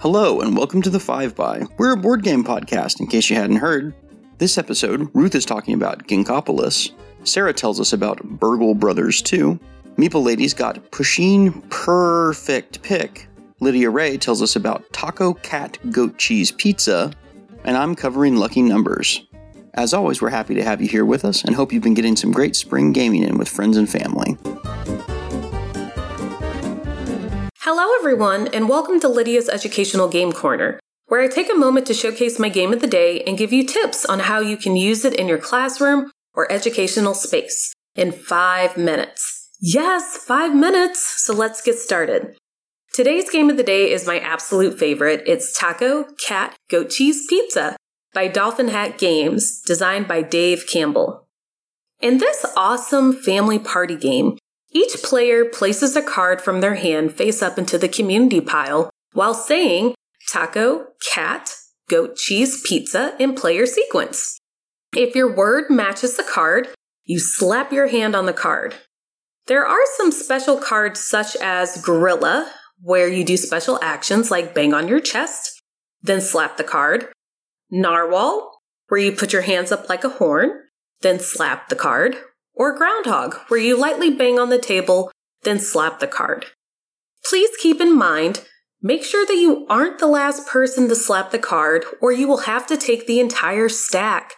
Hello, and welcome to the Five By. We're a board game podcast, in case you hadn't heard. This episode, Ruth is talking about Ginkgopolis. Sarah tells us about Burgle Brothers 2. Meeple Lady's got Pusheen Purrfect Pick. Lydia-Rae tells us about Taco Cat Goat Cheese Pizza. And I'm covering lucky numbers. As always, we're happy to have you here with us and hope you've been getting some great spring gaming in with friends and family. Hello, everyone, and welcome to Lydia's Educational Game Corner, where I take a moment to showcase my game of the day and give you tips on how you can use it in your classroom or educational space in five minutes. Yes, five minutes! So let's get started. Today's game of the day is my absolute favorite. It's Taco Cat Goat Cheese Pizza by Dolphin Hat Games, designed by Dave Campbell. In this awesome family party game, each player places a card from their hand face up into the community pile while saying taco, cat, goat cheese, pizza in player sequence. If your word matches the card, you slap your hand on the card. There are some special cards such as Gorilla, where you do special actions like bang on your chest, then slap the card. Narwhal, where you put your hands up like a horn, then slap the card or groundhog, where you lightly bang on the table, then slap the card. Please keep in mind, make sure that you aren't the last person to slap the card, or you will have to take the entire stack.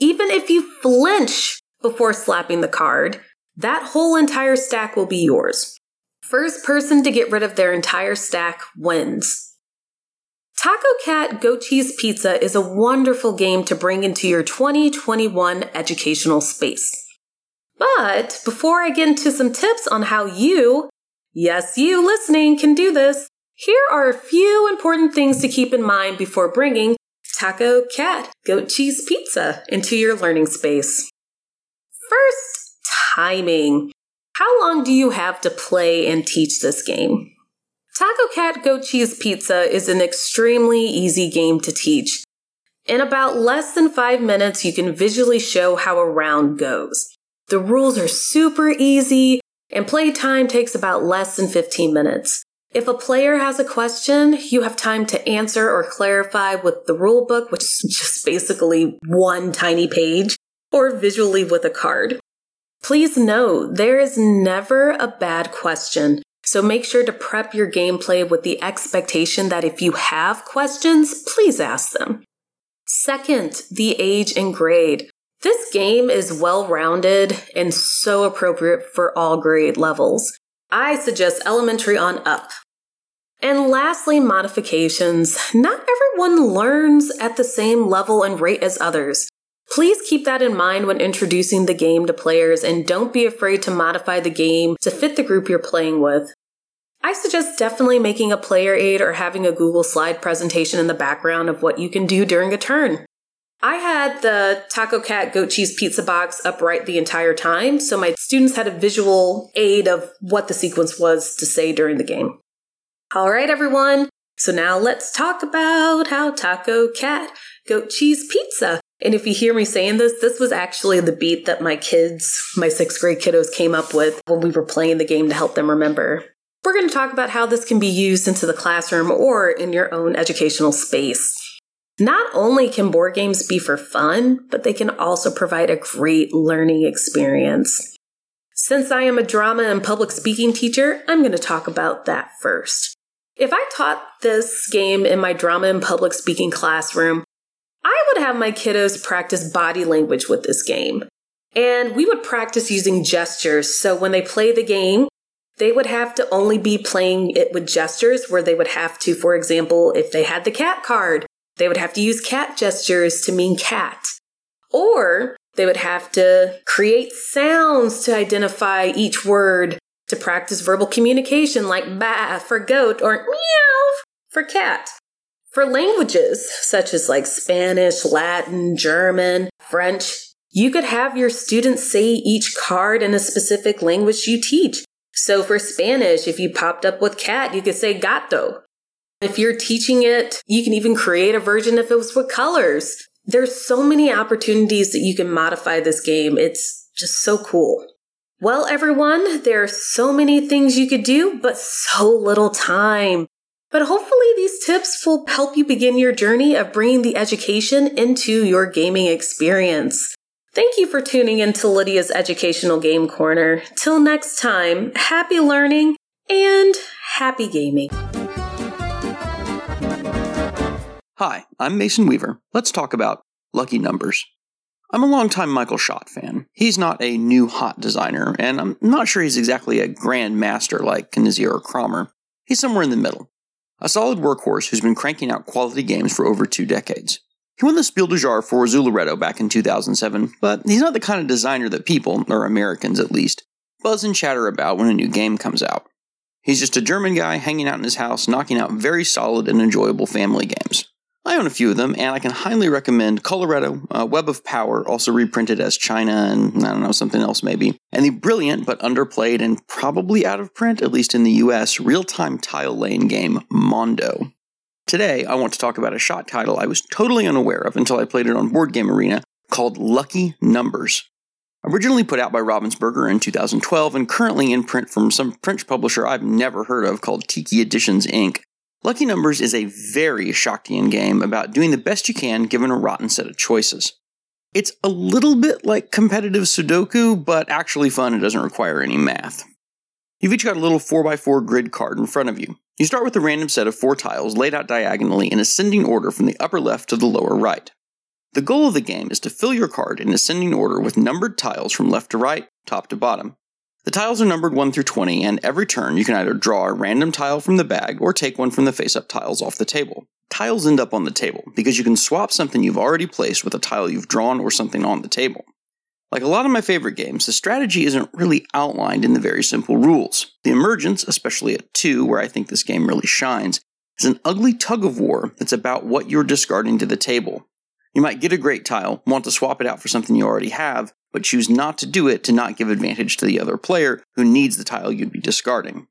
Even if you flinch before slapping the card, that whole entire stack will be yours. First person to get rid of their entire stack wins. Taco Cat Goat Cheese Pizza is a wonderful game to bring into your 2021 educational space. But before I get into some tips on how you, yes, you listening, can do this, here are a few important things to keep in mind before bringing taco, cat, goat cheese pizza into your learning space. First, timing. How long do you have to play and teach this game? Taco Cat Goat Cheese Pizza is an extremely easy game to teach. In about less than five minutes, you can visually show how a round goes. The rules are super easy, and play time takes about less than 15 minutes. If a player has a question, you have time to answer or clarify with the rule book, which is just basically one tiny page, or visually with a card. Please note, there is never a bad question, so make sure to prep your gameplay with the expectation that if you have questions, please ask them. Second, the age and grade. This game is well rounded and so appropriate for all grade levels. I suggest elementary on up. And lastly, modifications. Not everyone learns at the same level and rate as others. Please keep that in mind when introducing the game to players and don't be afraid to modify the game to fit the group you're playing with. I suggest definitely making a player aid or having a Google slide presentation in the background of what you can do during a turn. I had the Taco Cat goat cheese pizza box upright the entire time, so my students had a visual aid of what the sequence was to say during the game. All right, everyone. So now let's talk about how Taco Cat goat cheese pizza. And if you hear me saying this, this was actually the beat that my kids, my sixth grade kiddos, came up with when we were playing the game to help them remember. We're going to talk about how this can be used into the classroom or in your own educational space. Not only can board games be for fun, but they can also provide a great learning experience. Since I am a drama and public speaking teacher, I'm going to talk about that first. If I taught this game in my drama and public speaking classroom, I would have my kiddos practice body language with this game. And we would practice using gestures. So when they play the game, they would have to only be playing it with gestures where they would have to, for example, if they had the cat card, they would have to use cat gestures to mean cat. Or they would have to create sounds to identify each word to practice verbal communication like ba for goat or meow for cat. For languages such as like Spanish, Latin, German, French, you could have your students say each card in a specific language you teach. So for Spanish, if you popped up with cat, you could say gato. If you're teaching it, you can even create a version if it was with colors. There's so many opportunities that you can modify this game. It's just so cool. Well, everyone, there are so many things you could do, but so little time. But hopefully, these tips will help you begin your journey of bringing the education into your gaming experience. Thank you for tuning in to Lydia's Educational Game Corner. Till next time, happy learning and happy gaming. Hi, I'm Mason Weaver. Let's talk about lucky numbers. I'm a longtime Michael Schacht fan. He's not a new hot designer, and I'm not sure he's exactly a grand master like Knizia or Kramer. He's somewhere in the middle. A solid workhorse who's been cranking out quality games for over two decades. He won the Spiel des Jahres for Zooloretto back in 2007, but he's not the kind of designer that people, or Americans at least, buzz and chatter about when a new game comes out. He's just a German guy hanging out in his house, knocking out very solid and enjoyable family games. I own a few of them, and I can highly recommend Coloretto, uh, Web of Power, also reprinted as China and I don't know, something else maybe, and the brilliant but underplayed and probably out of print, at least in the US, real time tile laying game Mondo. Today, I want to talk about a Schacht title I was totally unaware of until I played it on Board Game Arena called Lucky Numbers. Originally put out by Ravensburger in 2012 and currently in print from some French publisher I've never heard of called Tiki Editions Inc., Lucky Numbers is a very Schachtian game about doing the best you can given a rotten set of choices. It's a little bit like competitive Sudoku, but actually fun and doesn't require any math. You've each got a little 4x4 grid card in front of you. You start with a random set of four tiles laid out diagonally in ascending order from the upper left to the lower right. The goal of the game is to fill your card in ascending order with numbered tiles from left to right, top to bottom. The tiles are numbered 1 through 20, and every turn you can either draw a random tile from the bag or take one from the face up tiles off the table. Tiles end up on the table because you can swap something you've already placed with a tile you've drawn or something on the table. Like a lot of my favorite games, the strategy isn't really outlined in the very simple rules. The emergence, especially at 2, where I think this game really shines, is an ugly tug of war that's about what you're discarding to the table. You might get a great tile, want to swap it out for something you already have, but choose not to do it to not give advantage to the other player who needs the tile you'd be discarding.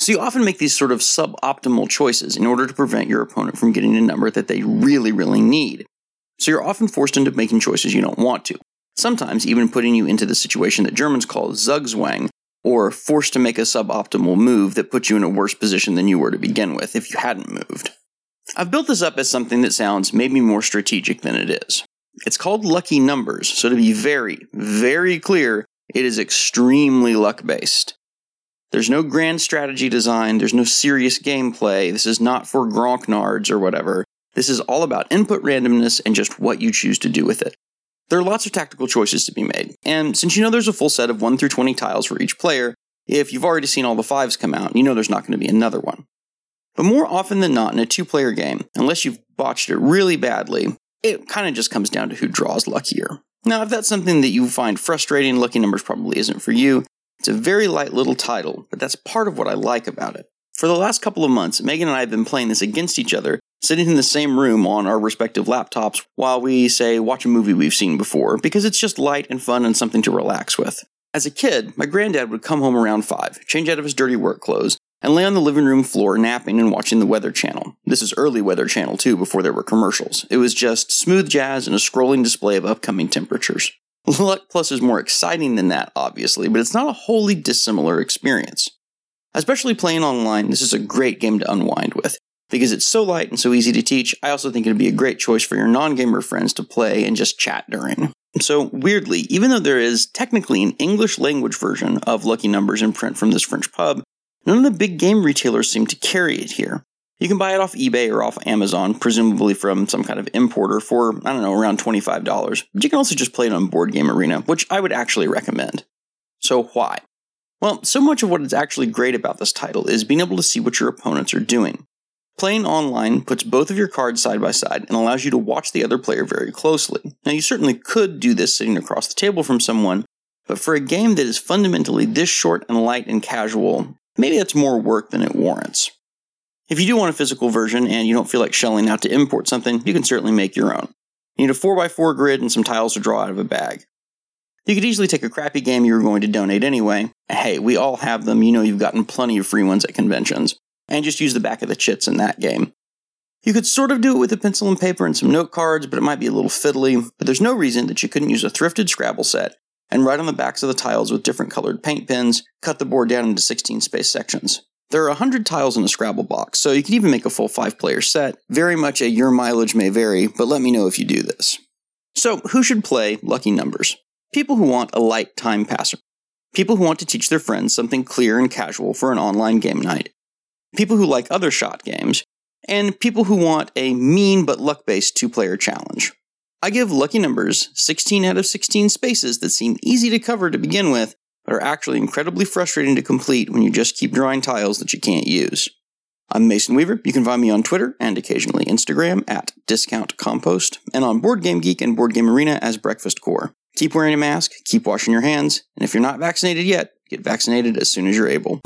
So you often make these sort of suboptimal choices in order to prevent your opponent from getting a number that they really, really need. So you're often forced into making choices you don't want to sometimes even putting you into the situation that Germans call Zugzwang, or forced to make a suboptimal move that puts you in a worse position than you were to begin with if you hadn't moved. I've built this up as something that sounds maybe more strategic than it is. It's called Lucky Numbers, so to be very, very clear, it is extremely luck based. There's no grand strategy design, there's no serious gameplay, this is not for grognards or whatever. This is all about input randomness and just what you choose to do with it. There are lots of tactical choices to be made, and since you know there's a full set of 1 through 20 tiles for each player, if you've already seen all the fives come out, you know there's not going to be another one. But more often than not in a two player game, unless you've botched it really badly, it kind of just comes down to who draws luckier. Now, if that's something that you find frustrating, Lucky Numbers probably isn't for you. It's a very light little title, but that's part of what I like about it. For the last couple of months, Megan and I have been playing this against each other sitting in the same room on our respective laptops while we, say, watch a movie we've seen before, because it's just light and fun and something to relax with. As a kid, my granddad would come home around 5, change out of his dirty work clothes, and lay on the living room floor napping and watching the Weather Channel. This is early Weather Channel, too, before there were commercials. It was just smooth jazz and a scrolling display of upcoming temperatures. Luck Plus is more exciting than that, obviously, but it's not a wholly dissimilar experience. Especially playing online, this is a great game to unwind with. Because it's so light and so easy to teach, I also think it'd be a great choice for your non gamer friends to play and just chat during. So, weirdly, even though there is technically an English language version of Lucky Numbers in print from this French pub, none of the big game retailers seem to carry it here. You can buy it off eBay or off Amazon, presumably from some kind of importer, for, I don't know, around $25. But you can also just play it on Board Game Arena, which I would actually recommend. So, why? Well, so much of what is actually great about this title is being able to see what your opponents are doing. Playing online puts both of your cards side by side and allows you to watch the other player very closely. Now, you certainly could do this sitting across the table from someone, but for a game that is fundamentally this short and light and casual, maybe that's more work than it warrants. If you do want a physical version and you don't feel like shelling out to import something, you can certainly make your own. You need a 4x4 grid and some tiles to draw out of a bag. You could easily take a crappy game you were going to donate anyway. Hey, we all have them, you know you've gotten plenty of free ones at conventions and just use the back of the chits in that game. You could sort of do it with a pencil and paper and some note cards, but it might be a little fiddly, but there's no reason that you couldn't use a thrifted Scrabble set and write on the backs of the tiles with different colored paint pens, cut the board down into 16 space sections. There are 100 tiles in a Scrabble box, so you can even make a full five player set. Very much a your mileage may vary, but let me know if you do this. So, who should play Lucky Numbers? People who want a light time passer. People who want to teach their friends something clear and casual for an online game night. People who like other Schacht games. And people who want a mean but luck based two player challenge. I give Lucky Numbers 16 out of 16 spaces that seem easy to cover to begin with, but are actually incredibly frustrating to complete when you just keep drawing tiles that you can't use. I'm Mason Weaver. You can find me on Twitter and occasionally Instagram at Discount Compost, and on Board Game Geek and Board Game Arena as Breakfast Core. Keep wearing a mask, keep washing your hands, and if you're not vaccinated yet, get vaccinated as soon as you're able.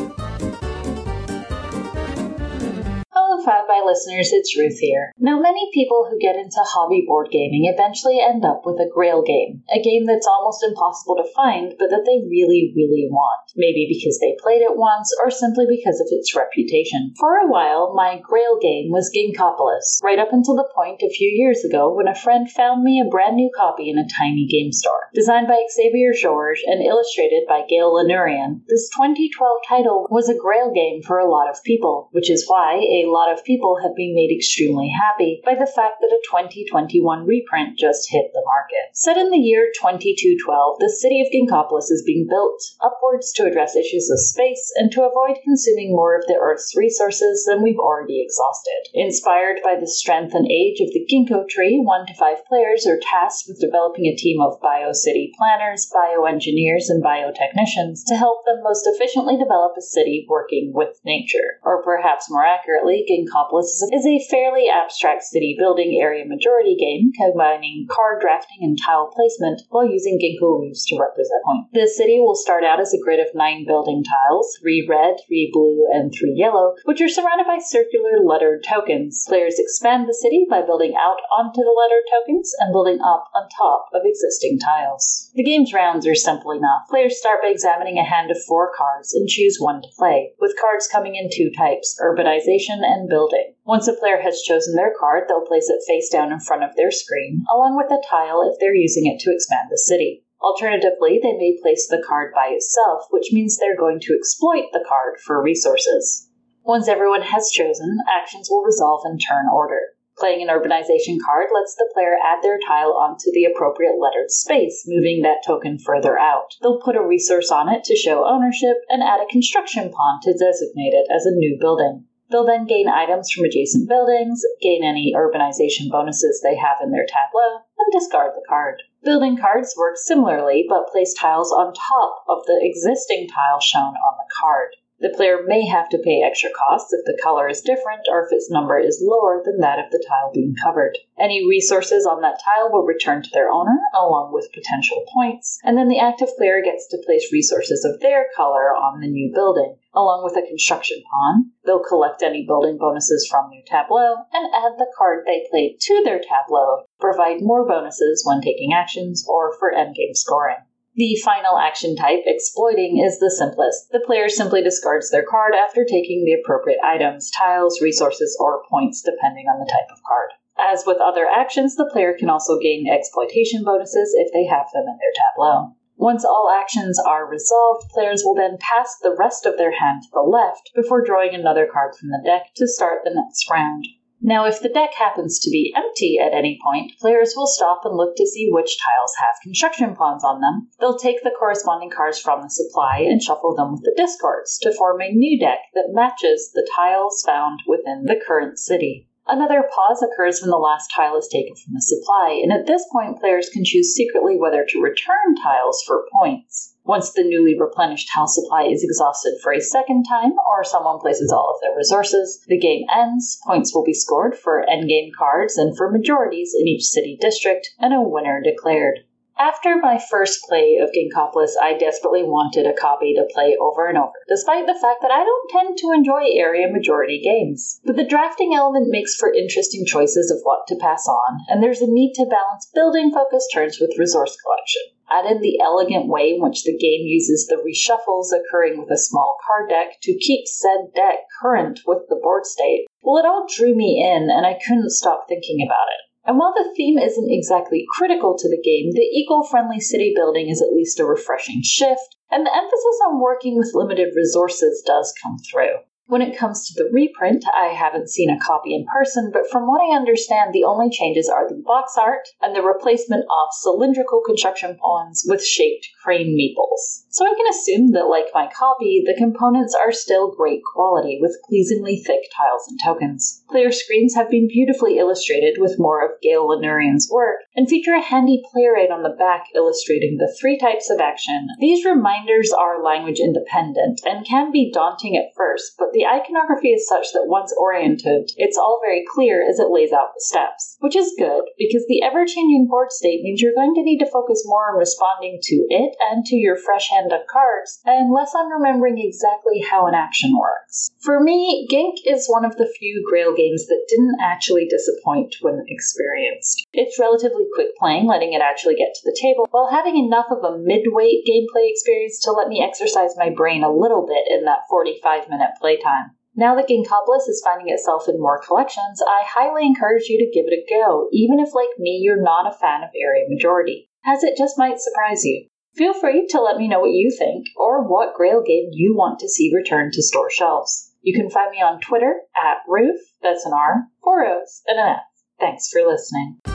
Five by listeners, it's Ruth here. Now, many people who get into hobby board gaming eventually end up with a grail game, a game that's almost impossible to find, but that they really, really want. Maybe because they played it once, or simply because of its reputation. For a while, my grail game was Ginkgopolis, right up until the point a few years ago when a friend found me a brand new copy in a tiny game store. Designed by Xavier Georges and illustrated by Gaël Lannurien, this 2012 title was a grail game for a lot of people, which is why a lot of people have been made extremely happy by the fact that a 2021 reprint just hit the market. Set in the year 2212, the city of Ginkgopolis is being built upwards to address issues of space and to avoid consuming more of the Earth's resources than we've already exhausted. Inspired by the strength and age of the ginkgo tree, one to five players are tasked with developing a team of biocity planners, bioengineers, and biotechnicians to help them most efficiently develop a city working with nature. Or perhaps more accurately, Ginkgopolis is a fairly abstract city building area majority game combining card drafting and tile placement while using ginkgo leaves to represent points. The city will start out as a grid of nine building tiles, three red, three blue, and three yellow, which are surrounded by circular lettered tokens. Players expand the city by building out onto the lettered tokens and building up on top of existing tiles. The game's rounds are simple enough. Players start by examining a hand of four cards and choose one to play, with cards coming in two types urbanization and building. Once a player has chosen their card, they'll place it face down in front of their screen, along with a tile if they're using it to expand the city. Alternatively, they may place the card by itself, which means they're going to exploit the card for resources. Once everyone has chosen, actions will resolve in turn order. Playing an urbanization card lets the player add their tile onto the appropriate lettered space, moving that token further out. They'll put a resource on it to show ownership and add a construction pawn to designate it as a new building. They'll then gain items from adjacent buildings, gain any urbanization bonuses they have in their tableau, and discard the card. Building cards work similarly, but place tiles on top of the existing tile shown on the card. The player may have to pay extra costs if the color is different or if its number is lower than that of the tile being covered. Any resources on that tile will return to their owner, along with potential points, and then the active player gets to place resources of their color on the new building, along with a construction pawn. They'll collect any building bonuses from their tableau and add the card they played to their tableau, provide more bonuses when taking actions or for endgame scoring. The final action type, exploiting, is the simplest. The player simply discards their card after taking the appropriate items, tiles, resources, or points, depending on the type of card. As with other actions, the player can also gain exploitation bonuses if they have them in their tableau. Once all actions are resolved, players will then pass the rest of their hand to the left before drawing another card from the deck to start the next round. Now, if the deck happens to be empty at any point, players will stop and look to see which tiles have construction pawns on them. They'll take the corresponding cards from the supply and shuffle them with the discards to form a new deck that matches the tiles found within the current city. Another pause occurs when the last tile is taken from the supply, and at this point, players can choose secretly whether to return tiles for points. Once the newly replenished house supply is exhausted for a second time, or someone places all of their resources, the game ends, points will be scored for endgame cards and for majorities in each city district, and a winner declared. After my first play of Ginkgopolis, I desperately wanted a copy to play over and over, despite the fact that I don't tend to enjoy area majority games. But the drafting element makes for interesting choices of what to pass on, and there's a need to balance building focused turns with resource collection. Add in the elegant way in which the game uses the reshuffles occurring with a small card deck to keep said deck current with the board state. Well, it all drew me in, and I couldn't stop thinking about it. And while the theme isn't exactly critical to the game, the eco friendly city building is at least a refreshing shift, and the emphasis on working with limited resources does come through. When it comes to the reprint, I haven't seen a copy in person, but from what I understand, the only changes are the box art and the replacement of cylindrical construction pawns with shaped crane meeples. So I can assume that, like my copy, the components are still great quality with pleasingly thick tiles and tokens. Player screens have been beautifully illustrated with more of Gaël Lannurien's work and feature a handy player aid on the back illustrating the three types of action. These reminders are language independent and can be daunting at first, but the the iconography is such that once oriented, it's all very clear as it lays out the steps, which is good because the ever changing board state means you're going to need to focus more on responding to it and to your fresh hand of cards, and less on remembering exactly how an action works. For me, Gink is one of the few Grail games that didn't actually disappoint when experienced. It's relatively quick playing, letting it actually get to the table, while having enough of a mid-weight gameplay experience to let me exercise my brain a little bit in that 45 minute playtime time. Now that Ginkgopolis is finding itself in more collections, I highly encourage you to give it a go, even if, like me, you're not a fan of Area Majority, as it just might surprise you. Feel free to let me know what you think, or what Grail game you want to see return to store shelves. You can find me on Twitter at Roof, that's an R, four O's, and an F. Thanks for listening.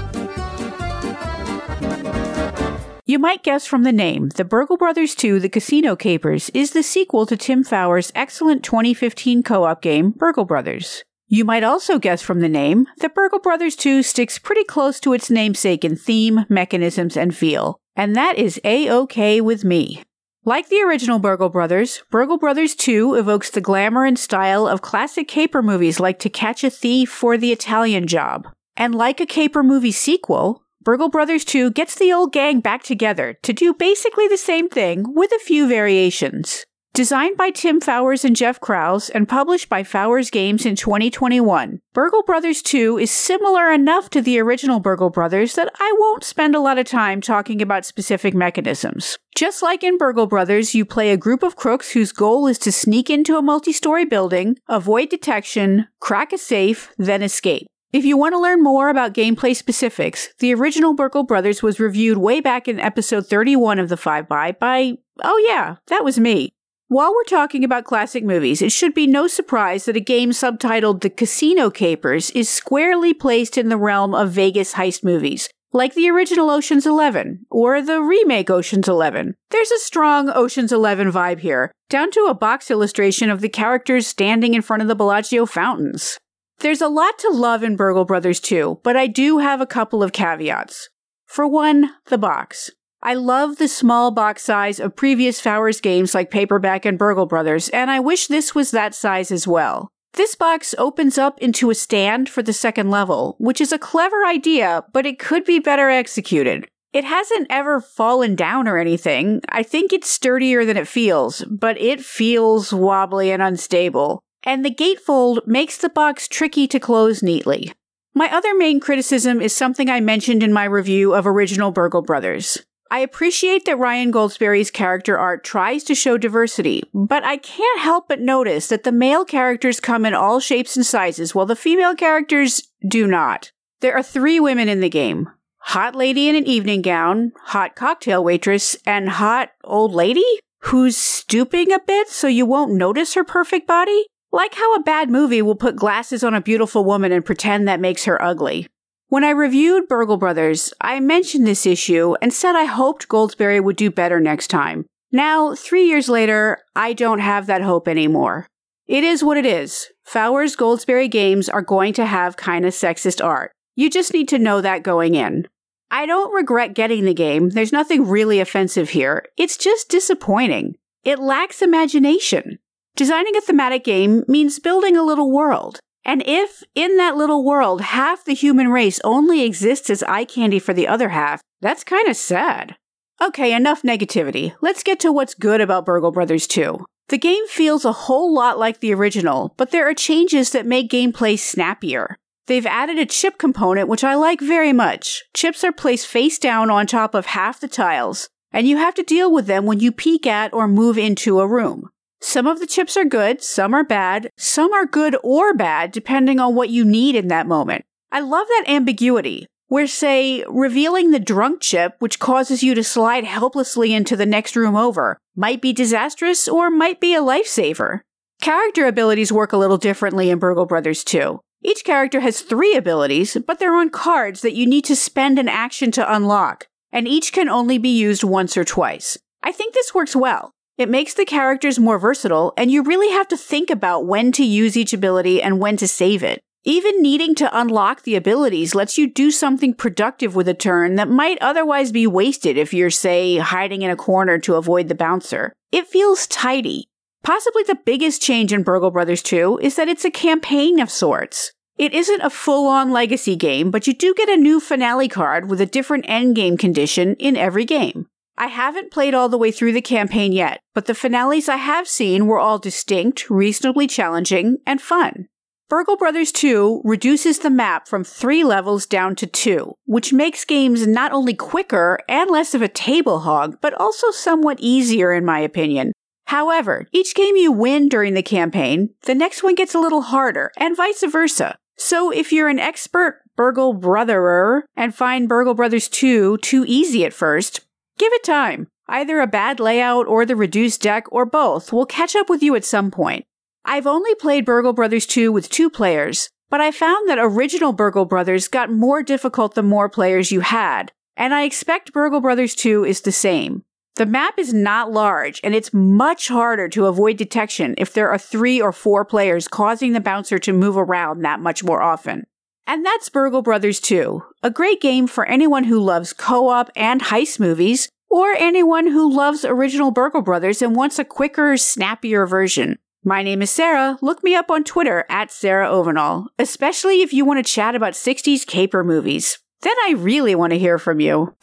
You might guess from the name, The Burgle Brothers 2 The Casino Capers is the sequel to Tim Fowers' excellent 2015 co op game, Burgle Brothers. You might also guess from the name that Burgle Brothers 2 sticks pretty close to its namesake in theme, mechanisms, and feel, and that is A OK with me. Like the original Burgle Brothers, Burgle Brothers 2 evokes the glamour and style of classic caper movies like To Catch a Thief or The Italian Job. And like a caper movie sequel, Burgle Brothers 2 gets the old gang back together to do basically the same thing with a few variations. Designed by Tim Fowers and Jeff Krause and published by Fowers Games in 2021, Burgle Brothers 2 is similar enough to the original Burgle Brothers that I won't spend a lot of time talking about specific mechanisms. Just like in Burgle Brothers, you play a group of crooks whose goal is to sneak into a multi story building, avoid detection, crack a safe, then escape. If you want to learn more about gameplay specifics, the original Burgle Brothers was reviewed way back in episode 31 of the 5 by by, oh yeah, that was me. While we're talking about classic movies, it should be no surprise that a game subtitled The Casino Capers is squarely placed in the realm of Vegas heist movies, like the original Ocean's 11 or the remake Ocean's 11. There's a strong Ocean's 11 vibe here, down to a box illustration of the characters standing in front of the Bellagio fountains. There's a lot to love in Burgle Brothers 2, but I do have a couple of caveats. For one, the box. I love the small box size of previous Fowers games like Paperback and Burgle Brothers, and I wish this was that size as well. This box opens up into a stand for the second level, which is a clever idea, but it could be better executed. It hasn't ever fallen down or anything. I think it's sturdier than it feels, but it feels wobbly and unstable and the gatefold makes the box tricky to close neatly. My other main criticism is something I mentioned in my review of original Burgle Brothers. I appreciate that Ryan Goldsberry's character art tries to show diversity, but I can't help but notice that the male characters come in all shapes and sizes while the female characters do not. There are three women in the game hot lady in an evening gown, hot cocktail waitress, and hot old lady who's stooping a bit so you won't notice her perfect body. Like how a bad movie will put glasses on a beautiful woman and pretend that makes her ugly. When I reviewed Burgle Brothers, I mentioned this issue and said I hoped Goldsberry would do better next time. Now, three years later, I don't have that hope anymore. It is what it is. Fowers Goldsberry games are going to have kinda sexist art. You just need to know that going in. I don't regret getting the game. There's nothing really offensive here. It's just disappointing. It lacks imagination. Designing a thematic game means building a little world. And if, in that little world, half the human race only exists as eye candy for the other half, that's kind of sad. Okay, enough negativity. Let's get to what's good about Burgle Brothers 2. The game feels a whole lot like the original, but there are changes that make gameplay snappier. They've added a chip component, which I like very much. Chips are placed face down on top of half the tiles, and you have to deal with them when you peek at or move into a room. Some of the chips are good, some are bad, some are good or bad depending on what you need in that moment. I love that ambiguity, where, say, revealing the drunk chip, which causes you to slide helplessly into the next room over, might be disastrous or might be a lifesaver. Character abilities work a little differently in Burgle Brothers 2. Each character has three abilities, but they're on cards that you need to spend an action to unlock, and each can only be used once or twice. I think this works well. It makes the characters more versatile, and you really have to think about when to use each ability and when to save it. Even needing to unlock the abilities lets you do something productive with a turn that might otherwise be wasted if you're, say, hiding in a corner to avoid the bouncer. It feels tidy. Possibly the biggest change in Burgle Brothers 2 is that it's a campaign of sorts. It isn't a full on legacy game, but you do get a new finale card with a different endgame condition in every game. I haven't played all the way through the campaign yet, but the finales I have seen were all distinct, reasonably challenging, and fun. Burgle Brothers 2 reduces the map from three levels down to two, which makes games not only quicker and less of a table hog, but also somewhat easier in my opinion. However, each game you win during the campaign, the next one gets a little harder, and vice versa. So if you're an expert Burgle Brotherer and find Burgle Brothers 2 too easy at first, give it time. Either a bad layout or the reduced deck or both will catch up with you at some point. I've only played Burgle Brothers 2 with two players, but I found that original Burgle Brothers got more difficult the more players you had, and I expect Burgle Brothers 2 is the same. The map is not large, and it's much harder to avoid detection if there are three or four players causing the bouncer to move around that much more often. And that's Burgle Brothers 2, a great game for anyone who loves co op and heist movies, or anyone who loves original Burgle Brothers and wants a quicker, snappier version. My name is Sarah. Look me up on Twitter at Sarah Ovenall, especially if you want to chat about 60s caper movies. Then I really want to hear from you.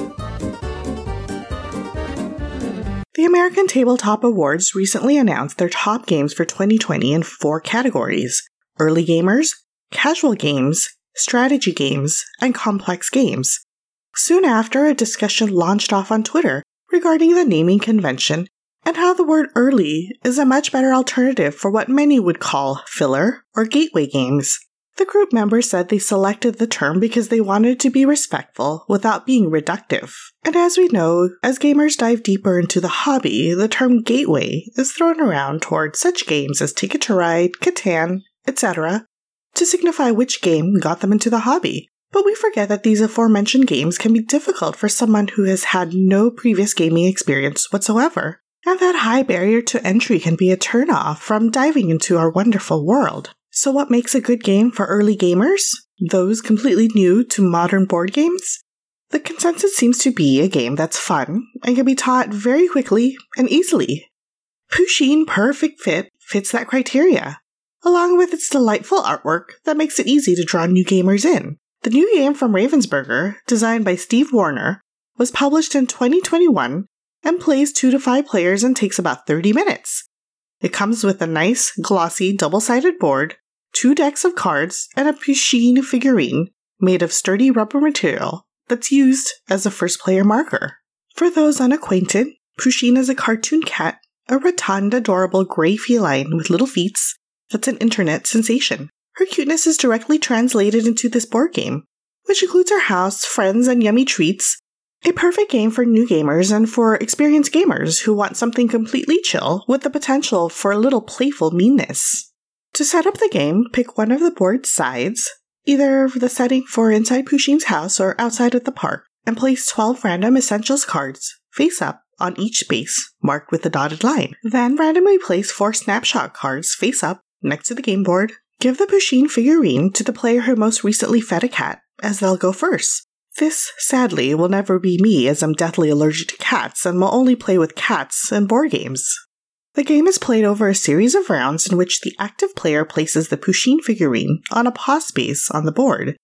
The American Tabletop Awards recently announced their top games for 2020 in four categories early gamers, casual games, strategy games, and complex games. Soon after, a discussion launched off on Twitter regarding the naming convention and how the word early is a much better alternative for what many would call filler or gateway games. The group members said they selected the term because they wanted to be respectful without being reductive. And as we know, as gamers dive deeper into the hobby, the term gateway is thrown around toward such games as Ticket to Ride, Catan, etc., to signify which game got them into the hobby. But we forget that these aforementioned games can be difficult for someone who has had no previous gaming experience whatsoever and that high barrier to entry can be a turnoff from diving into our wonderful world. So, what makes a good game for early gamers? Those completely new to modern board games? The consensus seems to be a game that's fun and can be taught very quickly and easily. Pusheen Perfect Fit fits that criteria, along with its delightful artwork that makes it easy to draw new gamers in. The new game from Ravensburger, designed by Steve Warner, was published in 2021 and plays 2 to 5 players and takes about 30 minutes. It comes with a nice, glossy, double sided board, two decks of cards, and a Pusheen figurine made of sturdy rubber material that's used as a first player marker. For those unacquainted, Pusheen is a cartoon cat, a rotund, adorable gray feline with little feet that's an internet sensation. Her cuteness is directly translated into this board game, which includes her house, friends, and yummy treats, a perfect game for new gamers and for experienced gamers who want something completely chill with the potential for a little playful meanness. To set up the game, pick one of the board's sides, either the setting for inside Pusheen's house or outside at the park, and place 12 random essentials cards face up on each space marked with a dotted line. Then randomly place four snapshot cards face up next to the game board. Give the Pusheen figurine to the player who most recently fed a cat, as they'll go first. This, sadly, will never be me as I'm deathly allergic to cats and will only play with cats and board games. The game is played over a series of rounds in which the active player places the Pusheen figurine on a pause space on the board.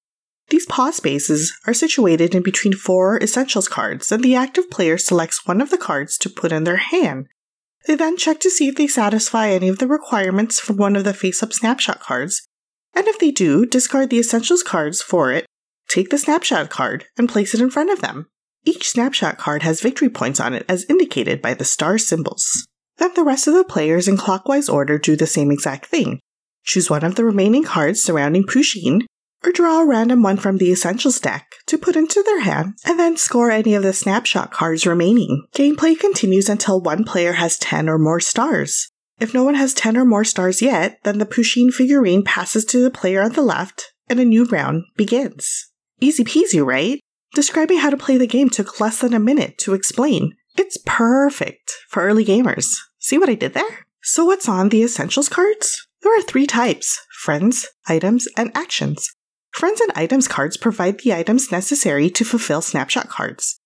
These pause spaces are situated in between four essentials cards, and the active player selects one of the cards to put in their hand. They then check to see if they satisfy any of the requirements from one of the face up snapshot cards, and if they do, discard the essentials cards for it Take the snapshot card and place it in front of them. Each snapshot card has victory points on it as indicated by the star symbols. Then the rest of the players in clockwise order do the same exact thing. Choose one of the remaining cards surrounding Pusheen, or draw a random one from the Essentials deck to put into their hand, and then score any of the snapshot cards remaining. Gameplay continues until one player has 10 or more stars. If no one has 10 or more stars yet, then the Pusheen figurine passes to the player on the left, and a new round begins. Easy peasy, right? Describing how to play the game took less than a minute to explain. It's perfect for early gamers. See what I did there? So, what's on the Essentials cards? There are three types friends, items, and actions. Friends and items cards provide the items necessary to fulfill snapshot cards.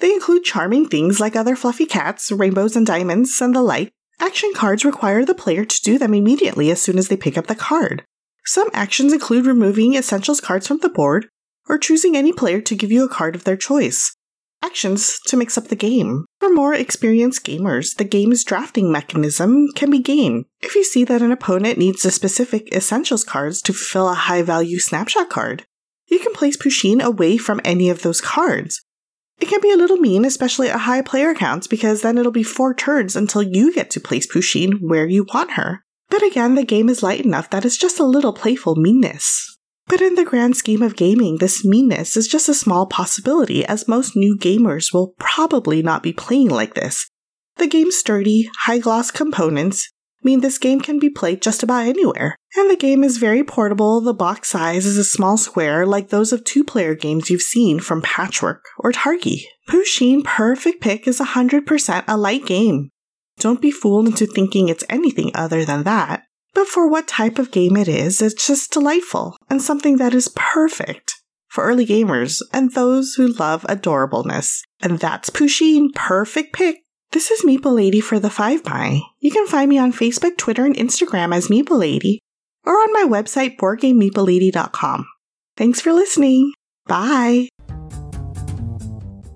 They include charming things like other fluffy cats, rainbows and diamonds, and the like. Action cards require the player to do them immediately as soon as they pick up the card. Some actions include removing essentials cards from the board or choosing any player to give you a card of their choice. Actions to mix up the game. For more experienced gamers, the game's drafting mechanism can be game. If you see that an opponent needs the specific essentials cards to fulfill a high value snapshot card, you can place Pusheen away from any of those cards. It can be a little mean, especially at high player counts, because then it'll be four turns until you get to place Pusheen where you want her. But again, the game is light enough that it's just a little playful meanness. But in the grand scheme of gaming, this meanness is just a small possibility, as most new gamers will probably not be playing like this. The game's sturdy, high gloss components mean this game can be played just about anywhere. And the game is very portable, the box size is a small square like those of two player games you've seen from Patchwork or Targi. Pusheen Purrfect Pick is 100% a light game. Don't be fooled into thinking it's anything other than that. But for what type of game it is, it's just delightful and something that is perfect for early gamers and those who love adorableness. And that's Pusheen Purrfect Pick. This is Meeple Lady for the 5 by. You can find me on Facebook, Twitter, and Instagram as Meeple Lady or on my website, boardgamemeeplelady.com. Thanks for listening. Bye.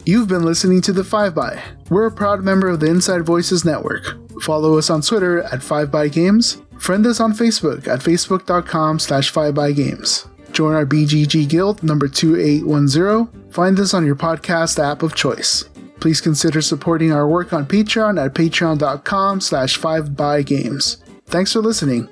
You've been listening to The 5 by. We're a proud member of the Inside Voices Network. Follow us on Twitter at 5bygames Friend us on Facebook at facebook.com slash 5bygames. Join our BGG Guild number 2810. Find us on your podcast app of choice. Please consider supporting our work on Patreon at patreon.com slash 5bygames. Thanks for listening.